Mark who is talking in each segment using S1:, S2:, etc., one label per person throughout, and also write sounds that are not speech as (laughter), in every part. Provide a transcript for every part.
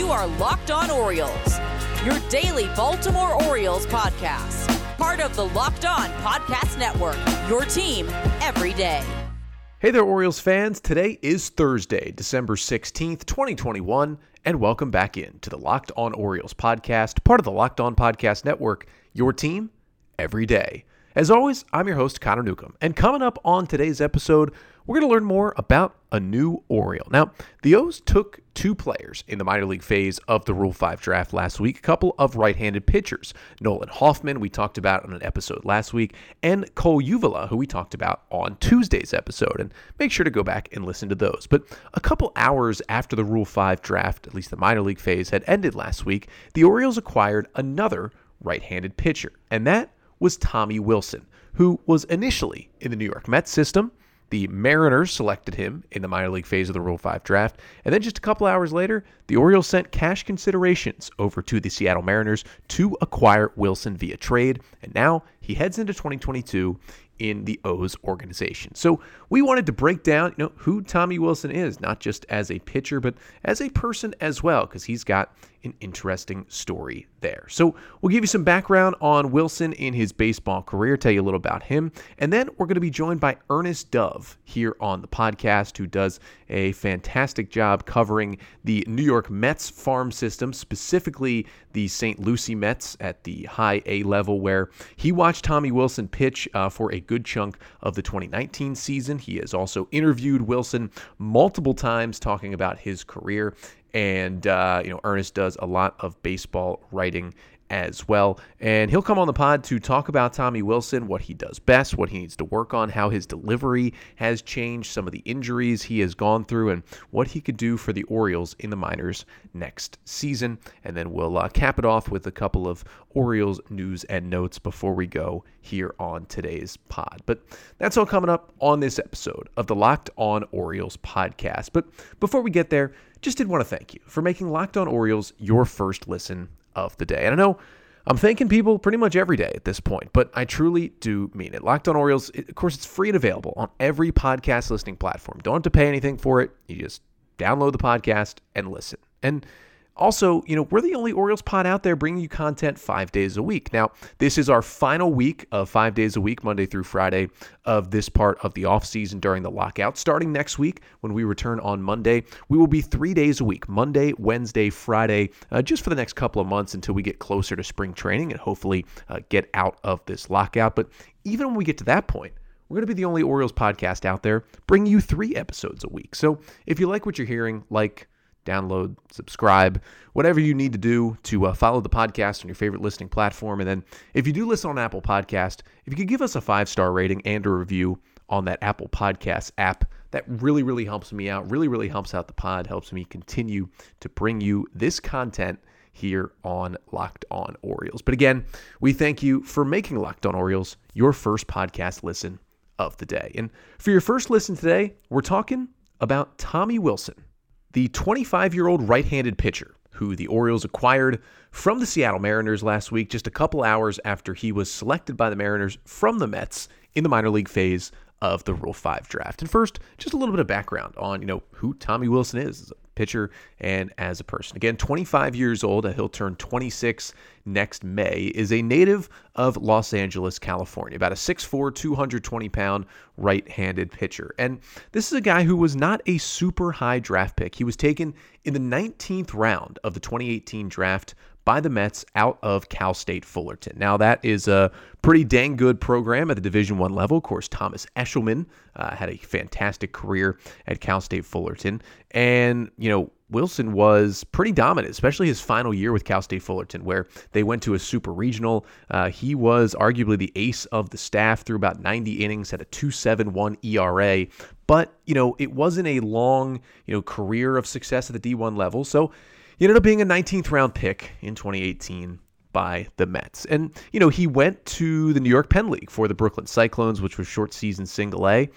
S1: You are Locked On Orioles, your daily Baltimore Orioles podcast. Part of the Locked On Podcast Network, your team every day.
S2: Hey there, Orioles fans. Today is Thursday, December 16th, 2021, and welcome back in to the Locked On Orioles podcast, part of the Locked On Podcast Network, your team every day. As always, I'm your host, Connor Newcomb, and coming up on today's episode, we're going to learn more about a new Oriole. Now, the O's took two players in the minor league phase of the Rule 5 draft last week, a couple of right handed pitchers. Nolan Hoffman, we talked about on an episode last week, and Cole Uvila, who we talked about on Tuesday's episode. And make sure to go back and listen to those. But a couple hours after the Rule 5 draft, at least the minor league phase, had ended last week, the Orioles acquired another right handed pitcher, and that was Tommy Wilson, who was initially in the New York Mets system the Mariners selected him in the minor league phase of the Rule 5 draft. And then just a couple hours later, the Orioles sent cash considerations over to the Seattle Mariners to acquire Wilson via trade. And now he heads into 2022 in the O's organization. So we wanted to break down, you know, who Tommy Wilson is, not just as a pitcher, but as a person as well, because he's got an interesting story there. So we'll give you some background on Wilson in his baseball career, tell you a little about him, and then we're going to be joined by Ernest Dove here on the podcast, who does a fantastic job covering the New York Mets farm system, specifically the St. Lucie Mets at the high A level, where he watched Tommy Wilson pitch uh, for a good chunk of the 2019 season. He has also interviewed Wilson multiple times talking about his career and uh, you know Ernest does a lot of baseball writing as well. And he'll come on the pod to talk about Tommy Wilson, what he does best, what he needs to work on, how his delivery has changed, some of the injuries he has gone through, and what he could do for the Orioles in the minors next season. And then we'll uh, cap it off with a couple of Orioles news and notes before we go here on today's pod. But that's all coming up on this episode of the Locked On Orioles podcast. But before we get there, just did want to thank you for making Locked On Orioles your first listen of the day. And I know I'm thanking people pretty much every day at this point, but I truly do mean it. Locked on Orioles, of course, it's free and available on every podcast listening platform. Don't have to pay anything for it. You just download the podcast and listen. And also, you know, we're the only Orioles pod out there bringing you content five days a week. Now, this is our final week of five days a week, Monday through Friday, of this part of the off season during the lockout. Starting next week, when we return on Monday, we will be three days a week Monday, Wednesday, Friday, uh, just for the next couple of months until we get closer to spring training and hopefully uh, get out of this lockout. But even when we get to that point, we're going to be the only Orioles podcast out there bringing you three episodes a week. So if you like what you're hearing, like, download, subscribe, whatever you need to do to uh, follow the podcast on your favorite listening platform. And then if you do listen on Apple Podcast, if you could give us a five star rating and a review on that Apple Podcast app, that really, really helps me out. Really, really helps out the pod, helps me continue to bring you this content here on Locked On Orioles. But again, we thank you for making Locked On Orioles your first podcast listen of the day. And for your first listen today, we're talking about Tommy Wilson the 25 year old right handed pitcher who the Orioles acquired from the Seattle Mariners last week, just a couple hours after he was selected by the Mariners from the Mets in the minor league phase of the Rule 5 draft. And first, just a little bit of background on, you know, who Tommy Wilson is as a pitcher and as a person. Again, 25 years old, he'll turn 26 next May, is a native of Los Angeles, California, about a 6'4, 220 pound right handed pitcher. And this is a guy who was not a super high draft pick. He was taken in the 19th round of the 2018 draft by the Mets out of Cal State Fullerton. Now that is a pretty dang good program at the Division One level. Of course, Thomas Eshelman uh, had a fantastic career at Cal State Fullerton, and you know Wilson was pretty dominant, especially his final year with Cal State Fullerton, where they went to a super regional. Uh, he was arguably the ace of the staff through about 90 innings, had a 2.71 ERA. But you know, it wasn't a long you know career of success at the D1 level, so he ended up being a 19th round pick in 2018 by the Mets. And, you know, he went to the New York Penn League for the Brooklyn Cyclones, which was short season single A.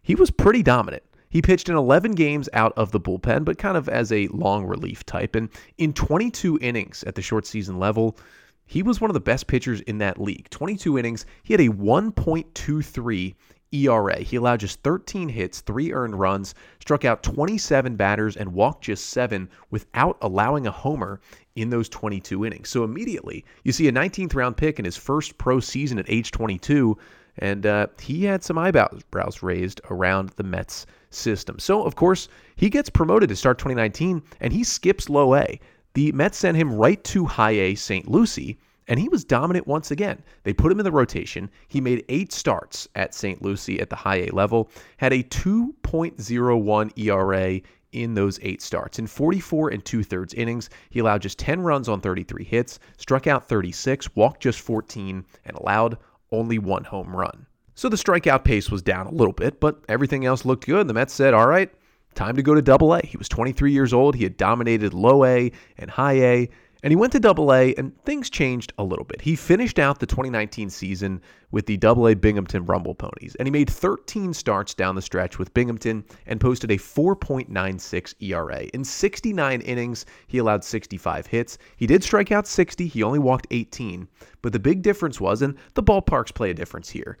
S2: He was pretty dominant. He pitched in 11 games out of the bullpen, but kind of as a long relief type. And in 22 innings at the short season level, he was one of the best pitchers in that league. 22 innings, he had a 1.23 ERA. He allowed just 13 hits, three earned runs, struck out 27 batters, and walked just seven without allowing a homer in those 22 innings. So immediately, you see a 19th round pick in his first pro season at age 22, and uh, he had some eyebrows raised around the Mets system. So, of course, he gets promoted to start 2019, and he skips low A. The Mets send him right to high A St. Lucie and he was dominant once again. They put him in the rotation. He made eight starts at St. Lucie at the high A level, had a 2.01 ERA in those eight starts. In 44 and two thirds innings, he allowed just 10 runs on 33 hits, struck out 36, walked just 14, and allowed only one home run. So the strikeout pace was down a little bit, but everything else looked good. The Mets said, all right, time to go to double A. He was 23 years old. He had dominated low A and high A. And he went to Double A, and things changed a little bit. He finished out the 2019 season with the Double A Binghamton Rumble Ponies, and he made 13 starts down the stretch with Binghamton and posted a 4.96 ERA. In 69 innings, he allowed 65 hits. He did strike out 60, he only walked 18. But the big difference was, and the ballparks play a difference here,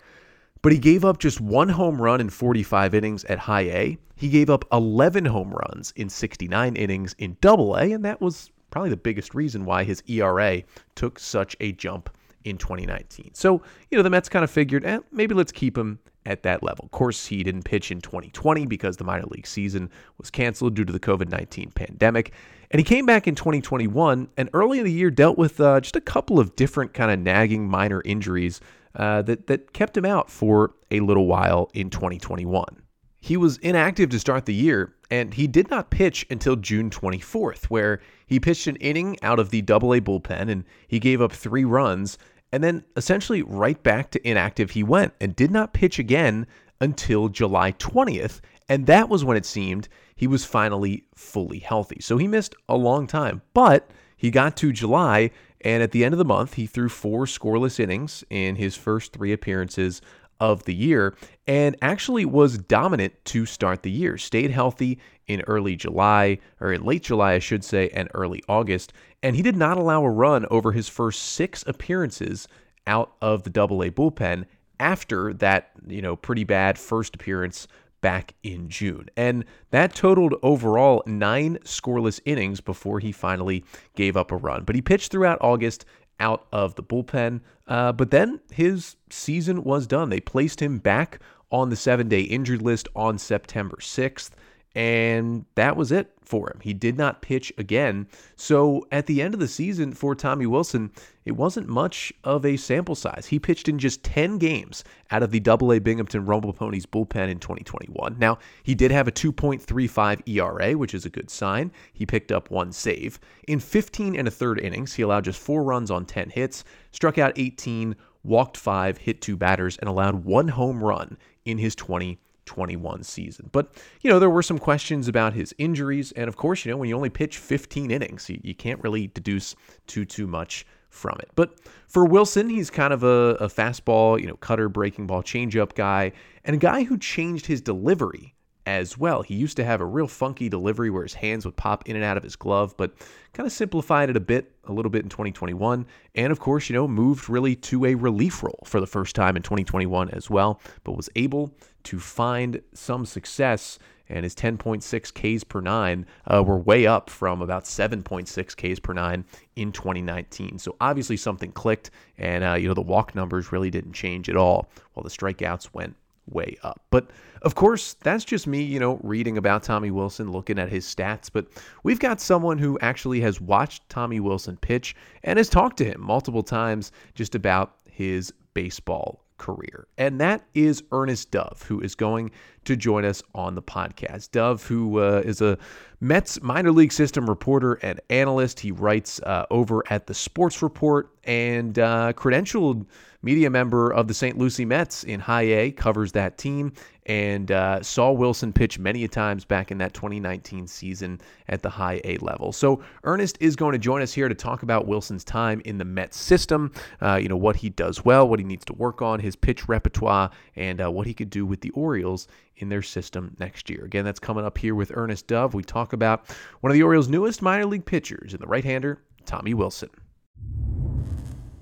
S2: but he gave up just one home run in 45 innings at high A. He gave up 11 home runs in 69 innings in double A, and that was probably the biggest reason why his ERA took such a jump in 2019. So, you know, the Mets kind of figured, eh, maybe let's keep him at that level. Of course, he didn't pitch in 2020 because the minor league season was canceled due to the COVID 19 pandemic. And he came back in 2021 and early in the year dealt with uh, just a couple of different kind of nagging minor injuries uh, that, that kept him out for a little while in 2021. He was inactive to start the year, and he did not pitch until June 24th, where he pitched an inning out of the double A bullpen and he gave up three runs. And then essentially right back to inactive he went and did not pitch again until July 20th. And that was when it seemed he was finally fully healthy. So he missed a long time, but he got to July. And at the end of the month, he threw four scoreless innings in his first three appearances of the year and actually was dominant to start the year. Stayed healthy in early July, or in late July, I should say, and early August. And he did not allow a run over his first six appearances out of the double A bullpen after that, you know, pretty bad first appearance back in June. And that totaled overall nine scoreless innings before he finally gave up a run. But he pitched throughout August out of the bullpen. Uh, but then his season was done. They placed him back on the seven day injured list on September 6th. And that was it for him. He did not pitch again. So at the end of the season for Tommy Wilson, it wasn't much of a sample size. He pitched in just 10 games out of the AA Binghamton Rumble Ponies bullpen in 2021. Now, he did have a 2.35 ERA, which is a good sign. He picked up one save. In 15 and a third innings, he allowed just four runs on 10 hits, struck out 18, walked five, hit two batters, and allowed one home run in his 20 21 season. But, you know, there were some questions about his injuries. And of course, you know, when you only pitch 15 innings, you, you can't really deduce too, too much from it. But for Wilson, he's kind of a, a fastball, you know, cutter, breaking ball, changeup guy, and a guy who changed his delivery as well. He used to have a real funky delivery where his hands would pop in and out of his glove, but kind of simplified it a bit, a little bit in 2021. And of course, you know, moved really to a relief role for the first time in 2021 as well, but was able to find some success. And his 10.6 Ks per nine uh, were way up from about 7.6 Ks per nine in 2019. So obviously something clicked, and uh, you know the walk numbers really didn't change at all, while the strikeouts went way up. But of course, that's just me, you know, reading about Tommy Wilson, looking at his stats. But we've got someone who actually has watched Tommy Wilson pitch and has talked to him multiple times just about his baseball career. And that is Ernest Dove, who is going to join us on the podcast. Dove, who uh, is a Mets minor league system reporter and analyst, he writes uh, over at the Sports Report and uh, credentialed media member of the St. Lucie Mets in High A, covers that team, and uh, saw Wilson pitch many a times back in that 2019 season at the High A level. So Ernest is going to join us here to talk about Wilson's time in the Mets system, uh, you know, what he does well, what he needs to work on, his pitch repertoire, and uh, what he could do with the Orioles in their system next year. Again, that's coming up here with Ernest Dove. We talk about one of the Orioles' newest minor league pitchers in the right-hander, Tommy Wilson.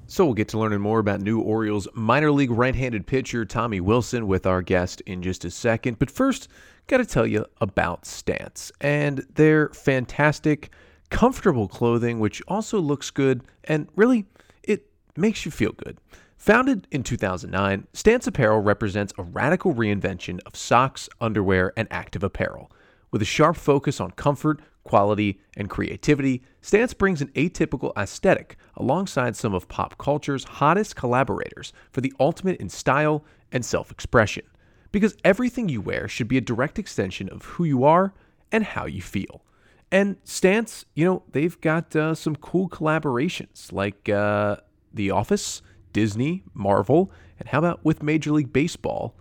S2: So we'll get to learning more about new Orioles minor league right-handed pitcher Tommy Wilson with our guest in just a second. But first, got to tell you about Stance and their fantastic, comfortable clothing, which also looks good and really it makes you feel good. Founded in 2009, Stance Apparel represents a radical reinvention of socks, underwear, and active apparel. With a sharp focus on comfort, quality, and creativity, Stance brings an atypical aesthetic alongside some of pop culture's hottest collaborators for the ultimate in style and self expression. Because everything you wear should be a direct extension of who you are and how you feel. And Stance, you know, they've got uh, some cool collaborations like uh, The Office, Disney, Marvel, and how about with Major League Baseball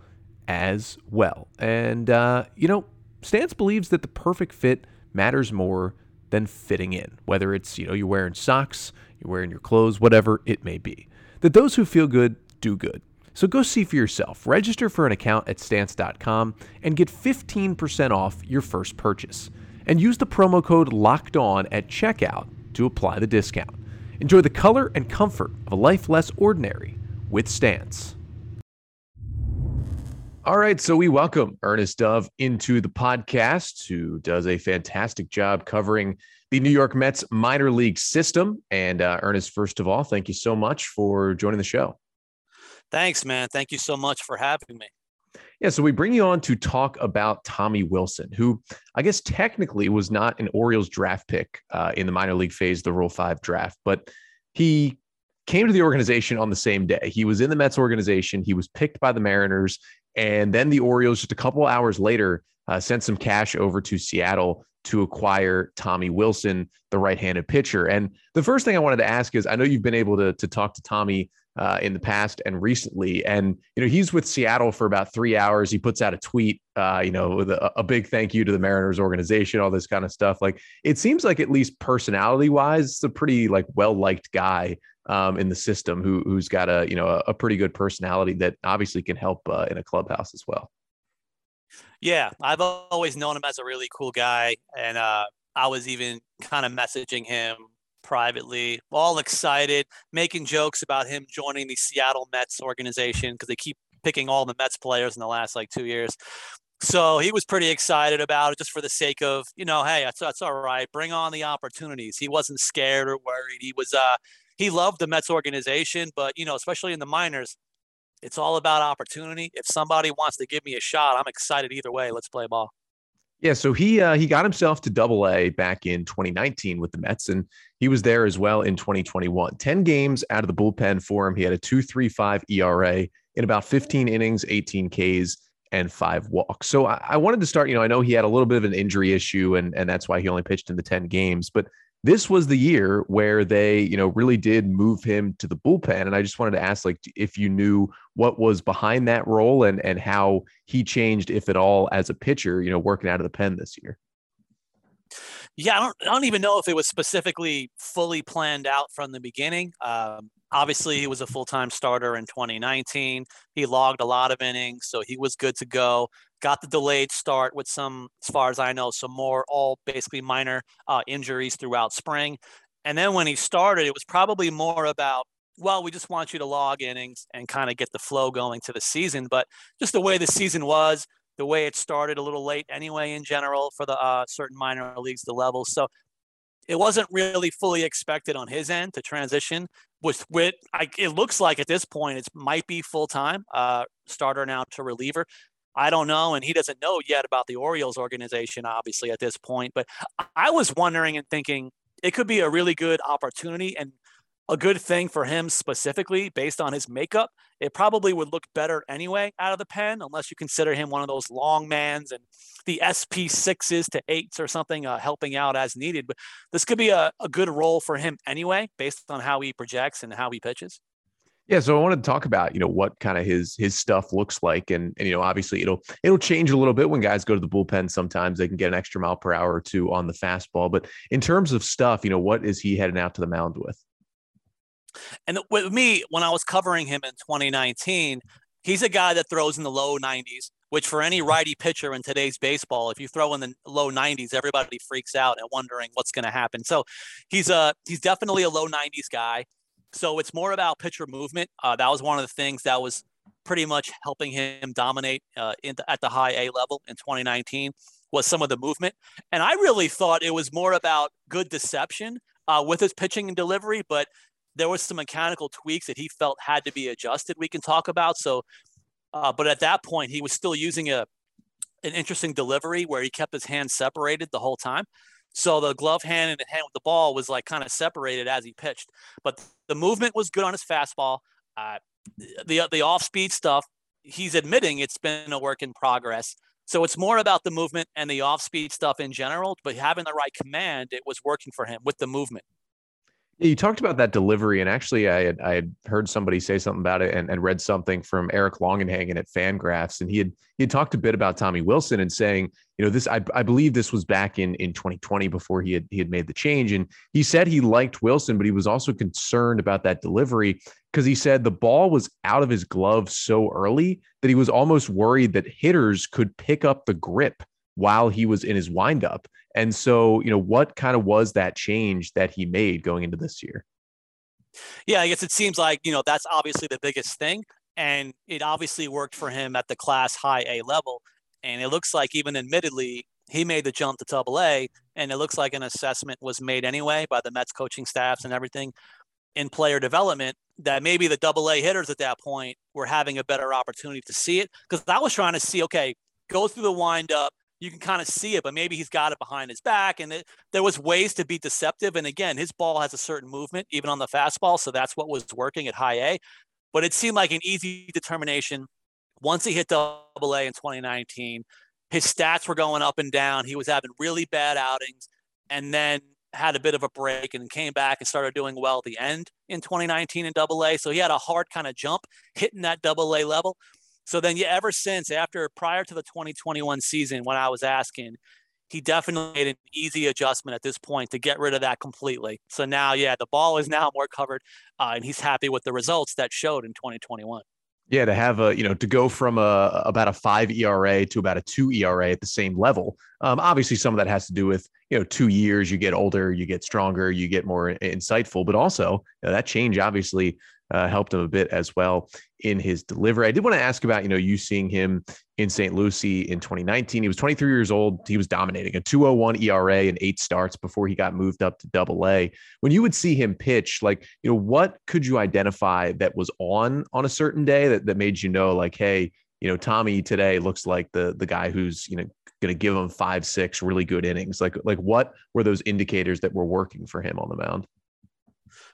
S2: as well? And, uh, you know, Stance believes that the perfect fit matters more than fitting in, whether it's, you know, you're wearing socks, you're wearing your clothes, whatever it may be. That those who feel good do good. So go see for yourself. Register for an account at stance.com and get 15% off your first purchase. And use the promo code LOCKED ON at checkout to apply the discount. Enjoy the color and comfort of a life less ordinary with Stance. All right, so we welcome Ernest Dove into the podcast, who does a fantastic job covering the New York Mets minor league system. And uh, Ernest, first of all, thank you so much for joining the show.
S3: Thanks, man. Thank you so much for having me.
S2: Yeah, so we bring you on to talk about Tommy Wilson, who I guess technically was not an Orioles draft pick uh, in the minor league phase, the Rule 5 draft, but he came to the organization on the same day. He was in the Mets organization. He was picked by the Mariners. And then the Orioles, just a couple hours later, uh, sent some cash over to Seattle to acquire Tommy Wilson, the right-handed pitcher. And the first thing I wanted to ask is, I know you've been able to to talk to Tommy uh, in the past and recently, and you know he's with Seattle for about three hours. He puts out a tweet, uh, you know, with a, a, big thank you to the Mariners organization, all this kind of stuff. Like it seems like at least personality-wise, it's a pretty like well-liked guy um, in the system who who's got a you know a, a pretty good personality that obviously can help uh, in a clubhouse as well.
S3: Yeah, I've always known him as a really cool guy, and uh, I was even kind of messaging him privately, all excited, making jokes about him joining the Seattle Mets organization because they keep picking all the Mets players in the last like two years. So he was pretty excited about it just for the sake of, you know, hey, that's, that's all right. Bring on the opportunities. He wasn't scared or worried. He was, uh, he loved the Mets organization, but you know, especially in the minors, it's all about opportunity. If somebody wants to give me a shot, I'm excited either way. Let's play ball.
S2: Yeah, so he uh, he got himself to Double A back in 2019 with the Mets, and he was there as well in 2021. Ten games out of the bullpen for him. He had a 2.35 ERA in about 15 innings, 18 Ks, and five walks. So I, I wanted to start. You know, I know he had a little bit of an injury issue, and and that's why he only pitched in the 10 games. But this was the year where they, you know, really did move him to the bullpen. And I just wanted to ask, like, if you knew what was behind that role and and how he changed, if at all, as a pitcher, you know, working out of the pen this year.
S3: Yeah, I don't, I don't even know if it was specifically fully planned out from the beginning. Um, obviously, he was a full time starter in 2019. He logged a lot of innings, so he was good to go got the delayed start with some, as far as I know, some more all basically minor uh, injuries throughout spring. And then when he started, it was probably more about, well, we just want you to log innings and kind of get the flow going to the season. But just the way the season was, the way it started a little late anyway, in general, for the uh, certain minor leagues, the levels. So it wasn't really fully expected on his end to transition with with I, it looks like at this point it might be full time uh, starter now to reliever. I don't know, and he doesn't know yet about the Orioles organization, obviously at this point. But I was wondering and thinking it could be a really good opportunity and a good thing for him specifically based on his makeup. It probably would look better anyway out of the pen, unless you consider him one of those long mans and the SP sixes to eights or something, uh, helping out as needed. But this could be a, a good role for him anyway, based on how he projects and how he pitches.
S2: Yeah, so I wanted to talk about you know what kind of his his stuff looks like, and, and you know obviously it'll it'll change a little bit when guys go to the bullpen. Sometimes they can get an extra mile per hour or two on the fastball, but in terms of stuff, you know what is he heading out to the mound with?
S3: And with me, when I was covering him in 2019, he's a guy that throws in the low 90s. Which for any righty pitcher in today's baseball, if you throw in the low 90s, everybody freaks out and wondering what's going to happen. So he's a he's definitely a low 90s guy So it's more about pitcher movement. Uh, that was one of the things that was pretty much helping him dominate uh, the, at the high A level in 2019 was some of the movement. And I really thought it was more about good deception uh, with his pitching and delivery, but there was some mechanical tweaks that he felt had to be adjusted. We can talk about. So, uh, but at that point, he was still using a an interesting delivery where he kept his hands separated the whole time. So the glove hand and the hand with the ball was like kind of separated as he pitched. But the movement was good on his fastball. Uh, the the off speed stuff, he's admitting it's been a work in progress. So it's more about the movement and the off speed stuff in general, but having the right command, it was working for him with the movement.
S2: You talked about that delivery, and actually, I had, I had heard somebody say something about it, and, and read something from Eric Longenhagen at Fangraphs, and he had he had talked a bit about Tommy Wilson and saying, you know, this I, I believe this was back in in 2020 before he had he had made the change, and he said he liked Wilson, but he was also concerned about that delivery because he said the ball was out of his glove so early that he was almost worried that hitters could pick up the grip while he was in his windup. And so, you know, what kind of was that change that he made going into this year?
S3: Yeah, I guess it seems like, you know, that's obviously the biggest thing. And it obviously worked for him at the class high A level. And it looks like, even admittedly, he made the jump to double A. And it looks like an assessment was made anyway by the Mets coaching staffs and everything in player development that maybe the double A hitters at that point were having a better opportunity to see it. Because I was trying to see, okay, go through the windup, you can kind of see it, but maybe he's got it behind his back. And it, there was ways to be deceptive. And again, his ball has a certain movement, even on the fastball. So that's what was working at high A. But it seemed like an easy determination. Once he hit double A in 2019, his stats were going up and down. He was having really bad outings and then had a bit of a break and came back and started doing well at the end in 2019 in double A. So he had a hard kind of jump hitting that double A level. So then, yeah, ever since after prior to the 2021 season, when I was asking, he definitely made an easy adjustment at this point to get rid of that completely. So now, yeah, the ball is now more covered, uh, and he's happy with the results that showed in 2021.
S2: Yeah, to have a you know to go from a about a five ERA to about a two ERA at the same level. Um, obviously, some of that has to do with you know two years. You get older, you get stronger, you get more insightful. But also you know, that change obviously uh, helped him a bit as well in his delivery. I did want to ask about, you know, you seeing him in St. Lucie in 2019. He was 23 years old. He was dominating a 201 ERA and eight starts before he got moved up to double A. When you would see him pitch, like, you know, what could you identify that was on on a certain day that, that made you know, like, hey, you know, Tommy today looks like the the guy who's, you know, going to give him five, six really good innings. Like, like what were those indicators that were working for him on the mound?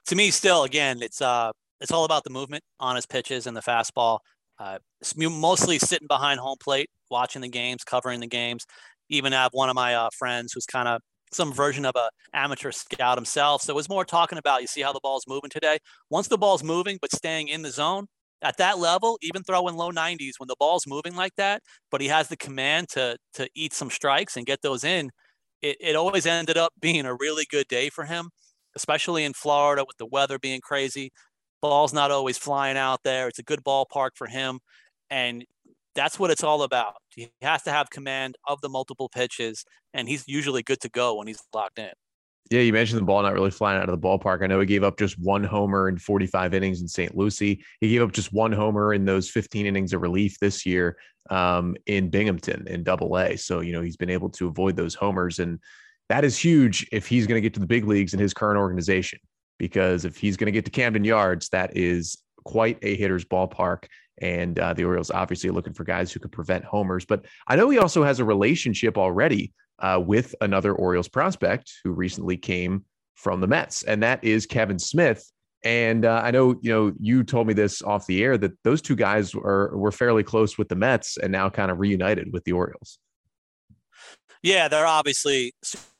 S3: To me, still, again, it's uh it's all about the movement on his pitches and the fastball. Uh, mostly sitting behind home plate, watching the games, covering the games. Even have one of my uh, friends who's kind of some version of a amateur scout himself. So it was more talking about you see how the ball's moving today. Once the ball's moving but staying in the zone at that level, even throwing low 90s when the ball's moving like that, but he has the command to to eat some strikes and get those in. It, it always ended up being a really good day for him, especially in Florida with the weather being crazy ball's not always flying out there. It's a good ballpark for him. And that's what it's all about. He has to have command of the multiple pitches, and he's usually good to go when he's locked in.
S2: Yeah, you mentioned the ball not really flying out of the ballpark. I know he gave up just one homer in 45 innings in St. Lucie. He gave up just one homer in those 15 innings of relief this year um, in Binghamton in Double A. So you know he's been able to avoid those homers, and that is huge if he's going to get to the big leagues in his current organization because if he's going to get to Camden Yards, that is quite a hitter's ballpark. And uh, the Orioles obviously looking for guys who can prevent homers. But I know he also has a relationship already uh, with another Orioles prospect who recently came from the Mets, and that is Kevin Smith. And uh, I know you know you told me this off the air that those two guys were were fairly close with the Mets and now kind of reunited with the Orioles.
S3: Yeah, they're obviously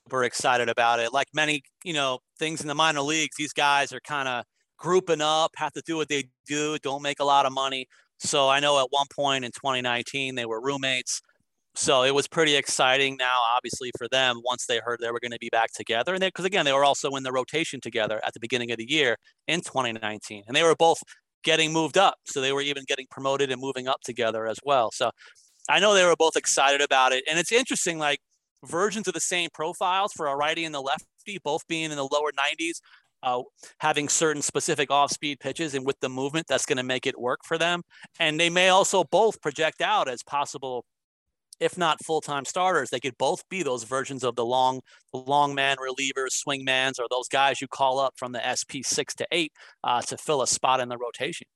S3: super excited about it. Like many, you know, things in the minor leagues, these guys are kind of grouping up, have to do what they do, don't make a lot of money. So I know at one point in 2019 they were roommates. So it was pretty exciting now, obviously, for them once they heard they were going to be back together. And because again, they were also in the rotation together at the beginning of the year in 2019, and they were both getting moved up. So they were even getting promoted and moving up together as well. So I know they were both excited about it. And it's interesting, like versions of the same profiles for a righty and the lefty, both being in the lower 90s. uh, having certain specific off-speed pitches and with the movement that's going to make it work for them. And they may also both project out as possible, if not full-time starters. They could both be those versions of the long, long man relievers, swing mans, or those guys you call up from the SP six to eight uh, to fill a spot in the rotation.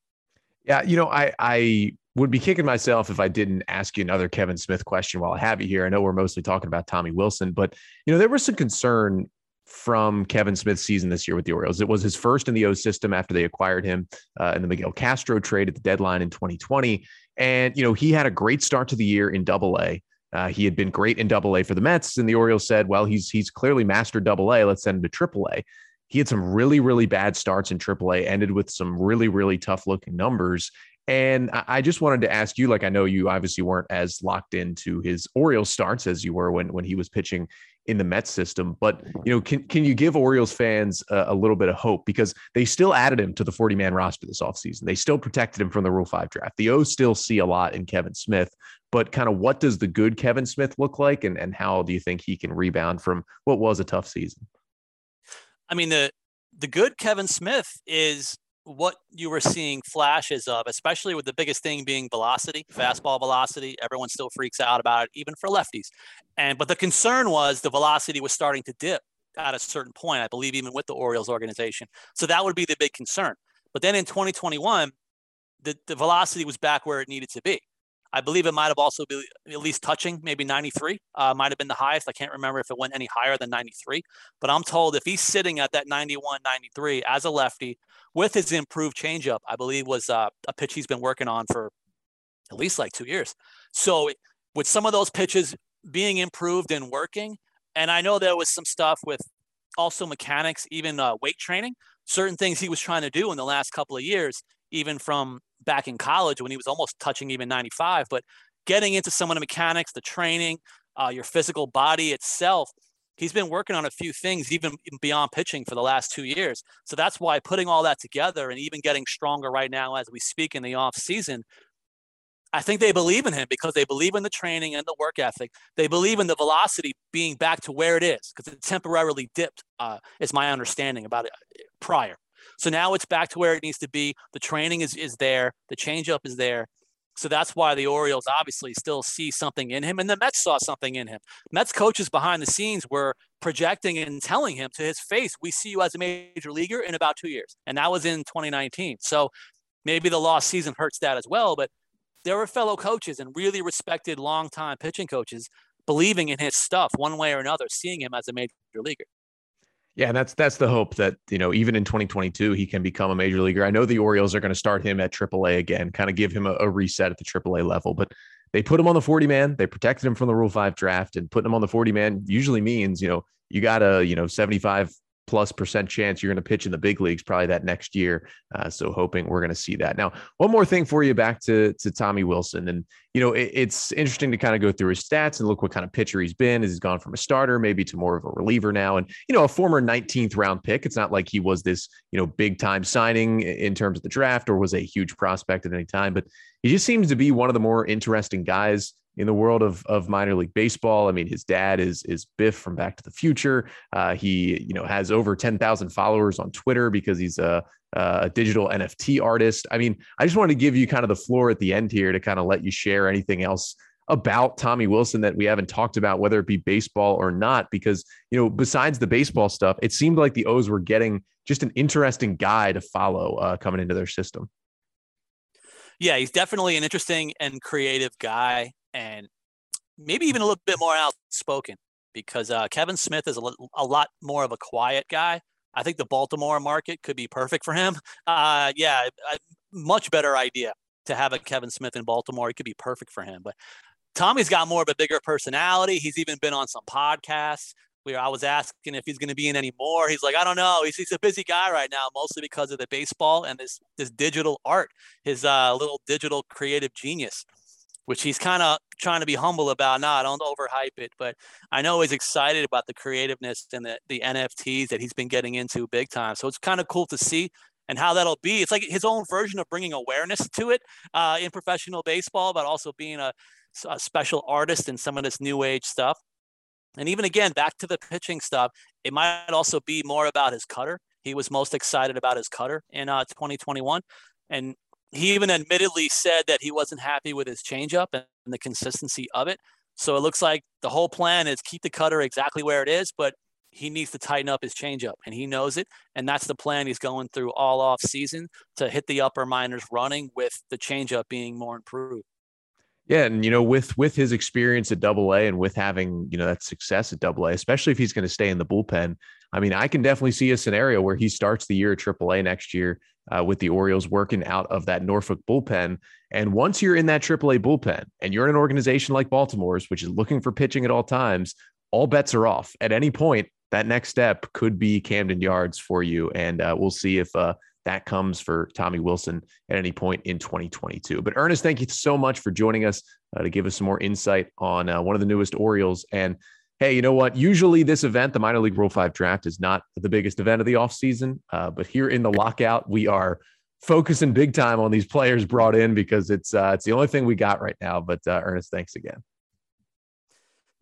S2: Yeah, you know, I I would be kicking myself if I didn't ask you another Kevin Smith question while I have you here. I know we're mostly talking about Tommy Wilson, but you know, there was some concern from Kevin Smith's season this year with the Orioles. It was his first in the O system after they acquired him uh, in the Miguel Castro trade at the deadline in 2020. And, you know, he had a great start to the year in double A. Uh, he had been great in double A for the Mets. And the Orioles said, well, he's, he's clearly mastered double A. Let's send him to triple A. He had some really, really bad starts in triple A, ended with some really, really tough looking numbers. And I just wanted to ask you, like I know you obviously weren't as locked into his Orioles starts as you were when when he was pitching in the Mets system. But you know, can can you give Orioles fans a, a little bit of hope because they still added him to the 40 man roster this offseason. They still protected him from the Rule 5 draft. The O's still see a lot in Kevin Smith, but kind of what does the good Kevin Smith look like and, and how do you think he can rebound from what was a tough season?
S3: I mean, the the good Kevin Smith is what you were seeing flashes of, especially with the biggest thing being velocity, fastball velocity. Everyone still freaks out about it, even for lefties. And but the concern was the velocity was starting to dip at a certain point. I believe even with the Orioles organization. So that would be the big concern. But then in 2021, the, the velocity was back where it needed to be. I believe it might have also been at least touching maybe 93, uh, might have been the highest. I can't remember if it went any higher than 93, but I'm told if he's sitting at that 91, 93 as a lefty with his improved changeup, I believe was uh, a pitch he's been working on for at least like two years. So with some of those pitches being improved and working, and I know there was some stuff with also mechanics, even uh, weight training, certain things he was trying to do in the last couple of years, even from back in college when he was almost touching even 95. But getting into some of the mechanics, the training, uh, your physical body itself, he's been working on a few things even beyond pitching for the last two years. So that's why putting all that together and even getting stronger right now as we speak in the off season, I think they believe in him because they believe in the training and the work ethic. They believe in the velocity being back to where it is because it temporarily dipped, uh, is my understanding about it prior. So now it's back to where it needs to be. The training is, is there, the changeup is there. So that's why the Orioles obviously still see something in him, and the Mets saw something in him. Mets coaches behind the scenes were projecting and telling him to his face, "We see you as a major leaguer in about two years," and that was in 2019. So maybe the lost season hurts that as well, but there were fellow coaches and really respected longtime pitching coaches believing in his stuff one way or another, seeing him as a major leaguer.
S2: Yeah, and that's that's the hope that you know even in 2022 he can become a major leaguer. I know the Orioles are going to start him at AAA again, kind of give him a, a, reset at the AAA level. But they put him on the 40 man. They protected him from the Rule Five draft, and putting him on the 40 man usually means you know you got a you know 75 plus percent chance you're going to pitch in the big leagues probably that next year. Uh, so hoping we're going to see that. Now, one more thing for you back to to Tommy Wilson, and you know it, it's interesting to kind of go through his stats and look what kind of pitcher he's been. As he's gone from a starter maybe to more of a reliever now, and you know a former 19th round pick. It's not like he was this you know big time signing in terms of the draft or was a huge prospect at any time, but he just seems to be one of the more interesting guys in the world of of minor league baseball. I mean, his dad is is Biff from Back to the Future. Uh, he you know has over ten thousand followers on Twitter because he's a, a digital NFT artist. I mean, I just wanted to give you kind of the floor at the end here to kind of let you share anything else about Tommy Wilson that we haven't talked about, whether it be baseball or not, because you know besides the baseball stuff, it seemed like the O's were getting just an interesting guy to follow uh, coming into their system.
S3: Yeah, he's definitely an interesting and creative guy and maybe even a little bit more outspoken because uh, Kevin Smith is a, a, lot more of a quiet guy. I think the Baltimore market could be perfect for him. (laughs) Uh, yeah, a much better idea to have a Kevin Smith in Baltimore. It could be perfect for him. But Tommy's got more of a bigger personality. He's even been on some podcasts where I was asking if he's going to be in any more. He's like, I don't know. He's, he's a busy guy right now, mostly because of the baseball and this this digital art, his uh, little digital creative genius which he's kind of trying to be humble about. I don't overhype it, but I know he's excited about the creativeness and the, the NFTs that he's been getting into big time. So it's kind of cool to see and how that'll be. It's like his own version of bringing awareness to it uh, in professional baseball, but also being a, a special artist in some of this new age stuff. And even again, back to the pitching stuff, it might also be more about his cutter he was most excited about his cutter in uh, 2021. And he even admittedly said that he wasn't happy with his changeup and the consistency of it. So it looks like the whole plan is keep the cutter exactly where it is, but he needs to tighten up his changeup, and he knows it. And that's the plan he's going through all off season to hit the upper minors running with the changeup being more improved.
S2: Yeah, and you know, with with his experience at Double A and with having you know that success at Double A, especially if he's going to stay in the bullpen, I mean, I can definitely see a scenario where he starts the year at Triple A next year uh, with the Orioles working out of that Norfolk bullpen. And once you're in that AAA bullpen and you're in an organization like Baltimore's, which is looking for pitching at all times, all bets are off. At any point, that next step could be Camden Yards for you, and uh, we'll see if uh, that comes for Tommy Wilson at any point in 2022. But Ernest, thank you so much for joining us uh, to give us some more insight on uh, one of the newest Orioles. And hey, you know what? Usually this event, the minor league Rule 5 draft, is not the biggest event of the offseason. Uh, but here in the lockout, we are focusing big time on these players brought in because it's uh, it's the only thing we got right now. But uh, Ernest, thanks again.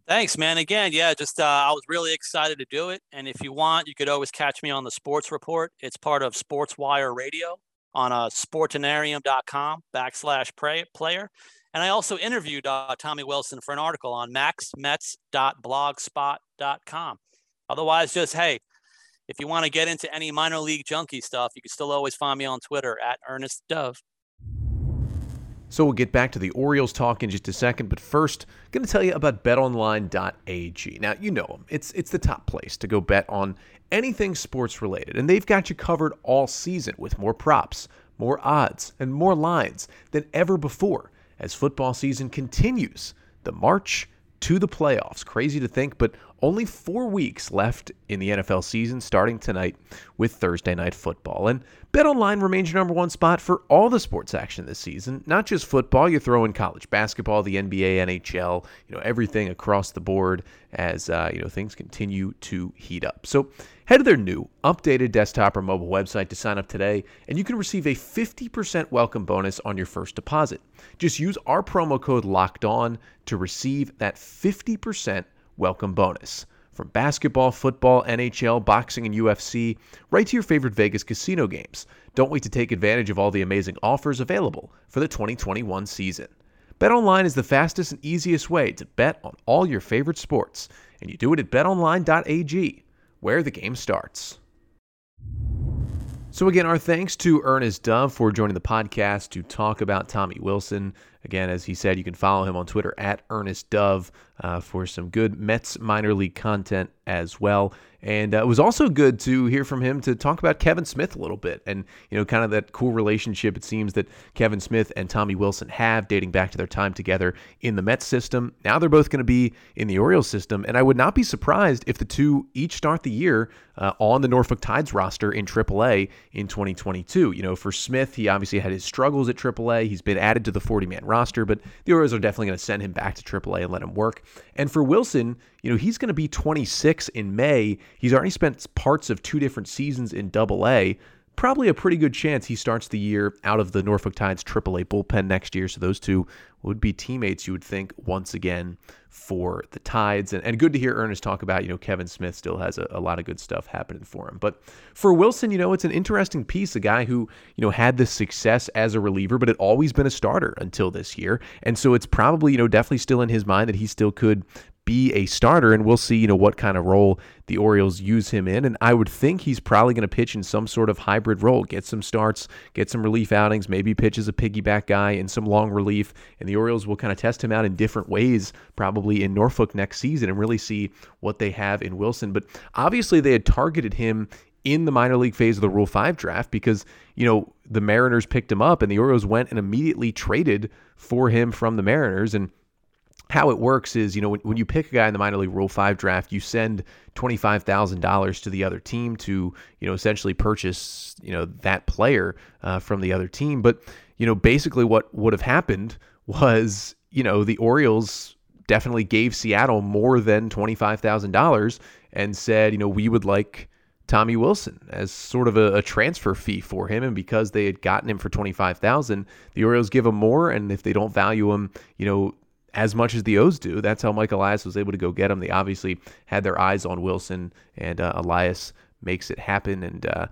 S3: Thanks, man. Again, yeah, just uh, I was really excited to do it. And if you want, you could always catch me on the Sports Report. It's part of Sports Wire Radio on uh, sportinarium.com backslash player. And I also interviewed uh, Tommy Wilson for an article on maxmets.blogspot.com. Otherwise, just hey, if you want to get into any minor league junkie stuff, you can still always find me on Twitter at Ernest Dove.
S2: So we'll get back to the Orioles talk in just a second, but first, I'm going to tell you about betonline.ag. Now, you know them. It's it's the top place to go bet on anything sports related, and they've got you covered all season with more props, more odds, and more lines than ever before as football season continues. The march to the playoffs. Crazy to think, but only four weeks left in the NFL season starting tonight with Thursday night football. And BetOnline remains your number one spot for all the sports action this season, not just football. You throw in college basketball, the NBA, NHL, you know, everything across the board as uh, you know things continue to heat up. So head to their new updated desktop or mobile website to sign up today, and you can receive a 50% welcome bonus on your first deposit. Just use our promo code Locked On to receive that 50% welcome bonus. From basketball, football, NHL, boxing, and UFC, right to your favorite Vegas casino games. Don't wait to take advantage of all the amazing offers available for the 2021 season. BetOnline is the fastest and easiest way to bet on all your favorite sports, and you do it at betonline.ag, where the game starts. So, again, our thanks to Ernest Dove for joining the podcast to talk about Tommy Wilson. Again, as he said, you can follow him on Twitter at Ernest Dove uh, for some good Mets minor league content as well. And uh, it was also good to hear from him to talk about Kevin Smith a little bit and, you know, kind of that cool relationship it seems that Kevin Smith and Tommy Wilson have dating back to their time together in the Mets system. Now they're both going to be in the Orioles system. And I would not be surprised if the two each start the year uh, on the Norfolk Tides roster in AAA in 2022. You know, for Smith, he obviously had his struggles at AAA. He's been added to the 40 man roster, but the Orioles are definitely going to send him back to AAA and let him work. And for Wilson, you know, he's going to be 26 in May. He's already spent parts of two different seasons in Double A. Probably a pretty good chance he starts the year out of the Norfolk Tides AAA bullpen next year. So those two would be teammates, you would think, once again for the Tides. And, and good to hear Ernest talk about, you know, Kevin Smith still has a, a lot of good stuff happening for him. But for Wilson, you know, it's an interesting piece. A guy who, you know, had this success as a reliever, but had always been a starter until this year. And so it's probably, you know, definitely still in his mind that he still could be a starter, and we'll see, you know, what kind of role the Orioles use him in. And I would think he's probably going to pitch in some sort of hybrid role, get some starts, get some relief outings, maybe pitch as a piggyback guy in some long relief. And the Orioles will kind of test him out in different ways, probably in Norfolk next season, and really see what they have in Wilson. But obviously, they had targeted him in the minor league phase of the Rule 5 draft because, you know, the Mariners picked him up and the Orioles went and immediately traded for him from the Mariners. And how it works is, you know, when, when you pick a guy in the minor league Rule 5 draft, you send $25,000 to the other team to, you know, essentially purchase, you know, that player uh, from the other team. But, you know, basically what would have happened was, you know, the Orioles definitely gave Seattle more than $25,000 and said, you know, we would like Tommy Wilson as sort of a, a, transfer fee for him. And because they had gotten him for 25000 the Orioles give him more. And if they don't value him, you know, as much as the O's do. That's how Mike Elias was able to go get him. They obviously had their eyes on Wilson, and uh, Elias makes it happen. And uh,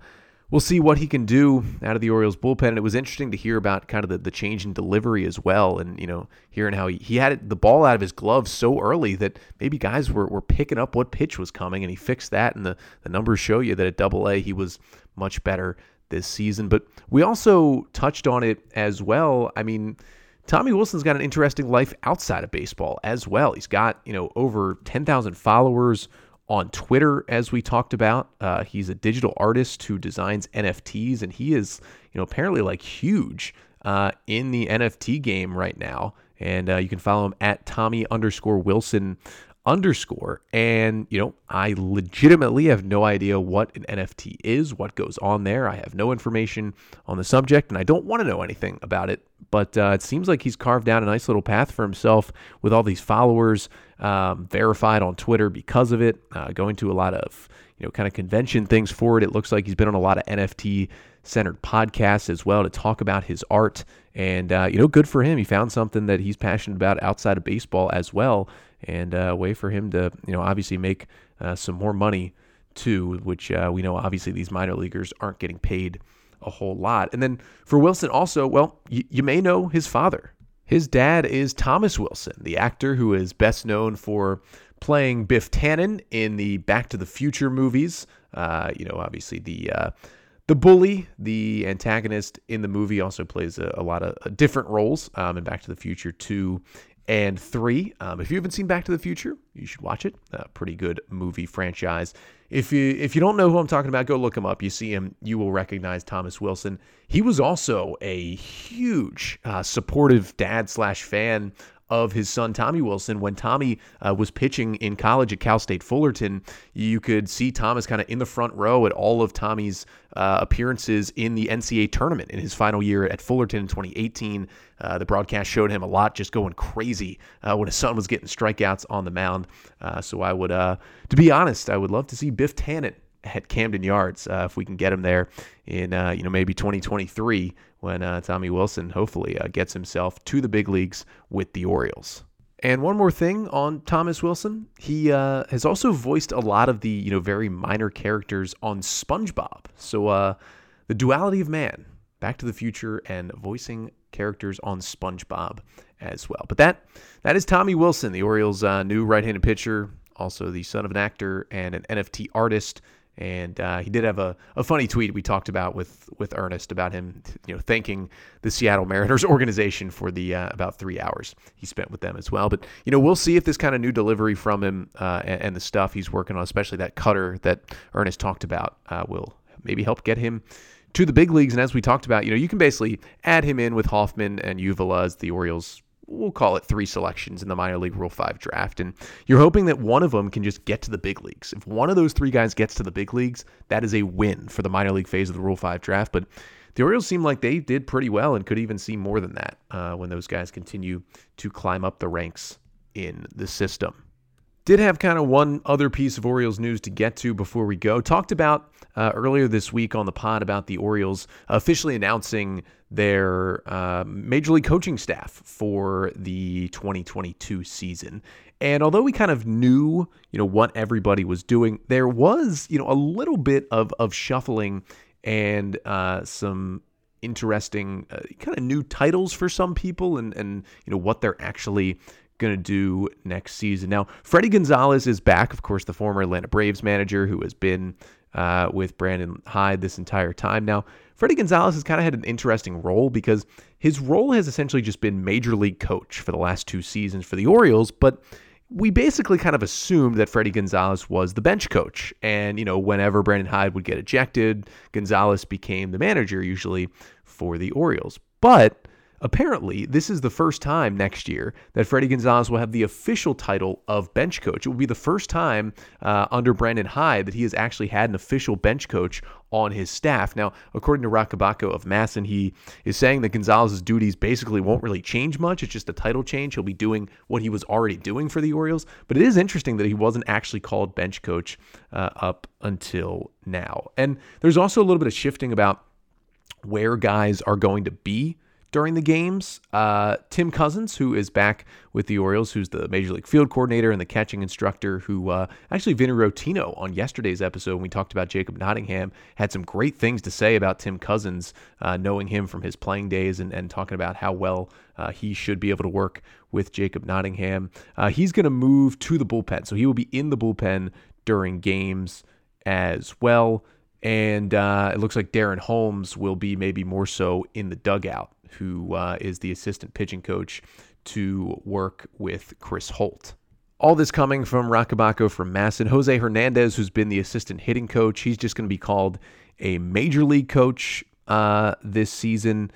S2: we'll see what he can do out of the Orioles bullpen. And it was interesting to hear about kind of the, the change in delivery as well. And, you know, hearing how he, he had the ball out of his glove so early that maybe guys were, were picking up what pitch was coming. And he fixed that. And the, the numbers show you that at double A, he was much better this season. But we also touched on it as well. I mean, Tommy Wilson's got an interesting life outside of baseball as well. He's got, you know, over 10,000 followers on Twitter, as we talked about. Uh, he's a digital artist who designs NFTs, and he is, you know, apparently like huge uh, in the NFT game right now. And uh, you can follow him at Tommy underscore Wilson underscore. And, you know, I legitimately have no idea what an NFT is, what goes on there. I have no information on the subject, and I don't want to know anything about it. But uh, it seems like he's carved out a nice little path for himself with all these followers, um, verified on Twitter because of it, uh, going to a lot of, you know, kind of convention things for it. It looks like he's been on a lot of NFT centered podcasts as well to talk about his art. And, uh, you know, good for him. He found something that he's passionate about outside of baseball as well and uh, a way for him to, you know, obviously make uh, some more money too, which uh, we know obviously these minor leaguers aren't getting paid a whole lot. And then for Wilson, also, well, y- you may know his father. His dad is Thomas Wilson, the actor who is best known for playing Biff Tannen in the Back to the Future movies. Uh, you know, obviously the uh, the bully, the antagonist in the movie, also plays a, a lot of different roles um, in Back to the Future 2 and three. Um, if you haven't seen Back to the Future, you should watch it. A pretty good movie franchise. If you if you don't know who I'm talking about, go look him up. You see him, you will recognize Thomas Wilson. He was also a huge uh, supportive dad slash fan of his son Tommy Wilson. When Tommy uh, was pitching in college at Cal State Fullerton, you could see Thomas kind of in the front row at all of Tommy's uh, appearances in the NCAA tournament in his final year at Fullerton in 2018. Uh, the broadcast showed him a lot, just going crazy uh, when his son was getting strikeouts on the mound. Uh, so I would, uh, to be honest, I would love to see Biff Tannen at Camden Yards uh, if we can get him there in uh, you know maybe 2023 when uh, Tommy Wilson hopefully uh, gets himself to the big leagues with the Orioles. And one more thing on Thomas Wilson, he uh, has also voiced a lot of the you know very minor characters on SpongeBob. So uh, the duality of man, Back to the Future, and voicing characters on SpongeBob as well. But that that is Tommy Wilson, the Orioles' new right-handed pitcher, also the son of an actor and an NFT artist and uh, he did have a, a funny tweet we talked about with with Ernest about him, you know, thanking the Seattle Mariners (laughs) organization for the uh, about three hours he spent with them as well. But you know, we'll see if this kind of new delivery from him uh, and, and, the stuff he's working on, especially that cutter that Ernest talked about, uh, will maybe help get him to the big leagues. And as we talked about, you know, you can basically add him in with Hoffman and Uvila as the Orioles we'll call it three selections in the minor league Rule 5 draft. And you're hoping that one of them can just get to the big leagues. If one of those three guys gets to the big leagues, that is a win for the minor league phase of the Rule 5 draft. But the Orioles seem like they did pretty well and could even see more than that uh, when those guys continue to climb up the ranks in the system. Did have kind of one other piece of Orioles news to get to before we go. Talked about uh, earlier this week on the pod about the Orioles officially announcing their uh, major league coaching staff for the 2022 season. And although we kind of knew, you know, what everybody was doing, there was, you know, a little bit of of shuffling and uh, some interesting uh, kind of new titles for some people and and you know what they're actually going to do next season. Now, Fredi Gonzalez is back, of course, the former Atlanta Braves manager who has been uh, with Brandon Hyde this entire time. Now, Fredi Gonzalez has kind of had an interesting role because his role has essentially just been major league coach for the last two seasons for the Orioles, but we basically kind of assumed that Fredi Gonzalez was the bench coach. And, you know, whenever Brandon Hyde would get ejected, Gonzalez became the manager usually for the Orioles. But Apparently, this is the first time next year that Fredi Gonzalez will have the official title of bench coach. It will be the first time uh, under Brandon Hyde that he has actually had an official bench coach on his staff. Now, according to Roch Kubatko of MASN, he is saying that Gonzalez's duties basically won't really change much. It's just a title change. He'll be doing what he was already doing for the Orioles. But it is interesting that he wasn't actually called bench coach uh, up until now. And there's also a little bit of shifting about where guys are going to be during the games. Uh, Tim Cousins, who is back with the Orioles, who's the Major League Field Coordinator and the catching instructor, who uh, actually Vinny Rotino on yesterday's episode when we talked about Jacob Nottingham had some great things to say about Tim Cousins, uh, knowing him from his playing days and, and talking about how well uh, he should be able to work with Jacob Nottingham. Uh, he's going to move to the bullpen, so he will be in the bullpen during games as well. And uh, it looks like Darren Holmes will be maybe more so in the dugout who uh, is the assistant pitching coach to work with Chris Holt. All this coming from Roch Kubatko from MASN. Jose Hernandez, who's been the assistant hitting coach, he's just going to be called a major league coach uh, this season.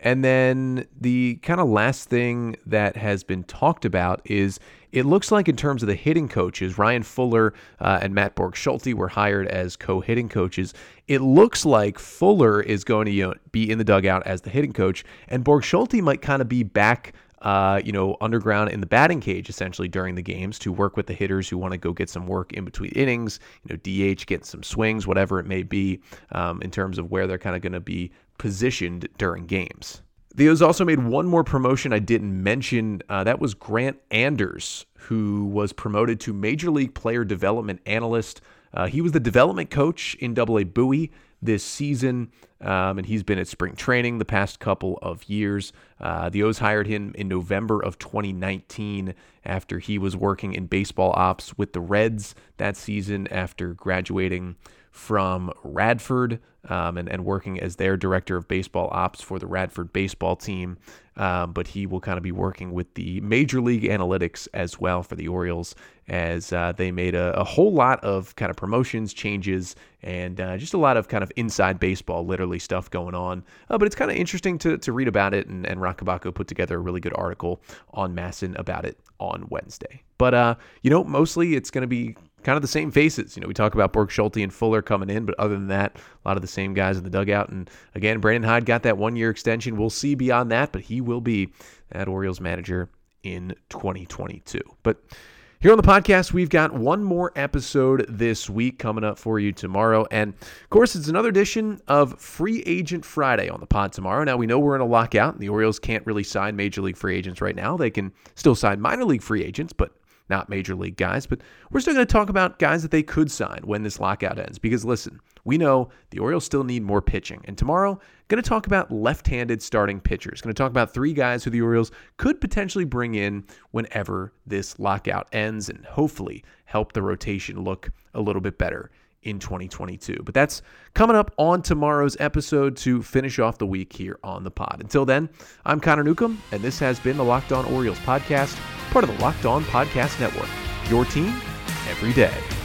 S2: And then the kind of last thing that has been talked about is it looks like, in terms of the hitting coaches, Ryan Fuller uh, and Matt Borgschulte were hired as co hitting coaches. It looks like Fuller is going to you know, be in the dugout as the hitting coach, and Borgschulte might kind of be back. Uh, you know, underground in the batting cage essentially during the games to work with the hitters who want to go get some work in between innings, you know, DH, getting some swings, whatever it may be, um, in terms of where they're kind of going to be positioned during games. The O's also made one more promotion I didn't mention. Uh, that was Grant Anders, who was promoted to Major League Player Development Analyst. Uh, he was the development coach in Double A Bowie this season, um, and he's been at spring training the past couple of years. Uh, the O's hired him in November of 2019 after he was working in baseball ops with the Reds that season after graduating from Radford um, and, and working as their director of baseball ops for the Radford baseball team. Um, but he will kind of be working with the major league analytics as well for the Orioles as uh, they made a, a, whole lot of kind of promotions, changes, and uh, just a lot of kind of inside baseball, literally stuff going on. Uh, but it's kind of interesting to, to read about it, and, and Roch Kubatko put together a really good article on MASN about it on Wednesday. But, uh, you know, mostly it's going to be kind of the same faces. You know, we talk about Borgschulte and Fuller coming in, but other than that, a lot of the same guys in the dugout. And again, Brandon Hyde got that one year extension. We'll see beyond that, but he will be that Orioles manager in 2022. But here on the podcast, we've got one more episode this week coming up for you tomorrow. And of course, it's another edition of Free Agent Friday on the pod tomorrow. Now, we know we're in a lockout, and the Orioles can't really sign major league free agents right now. They can still sign minor league free agents, but not major league guys, but we're still going to talk about guys that they could sign when this lockout ends. Because listen, we know the Orioles still need more pitching. And tomorrow, going to talk about left-handed starting pitchers. Going to talk about three guys who the Orioles could potentially bring in whenever this lockout ends and hopefully help the rotation look a little bit better in 2022. But that's coming up on tomorrow's episode to finish off the week here on the pod. Until then, I'm Connor Newcomb, and this has been the Locked On Orioles podcast, part of the Locked On Podcast Network. Your team every day.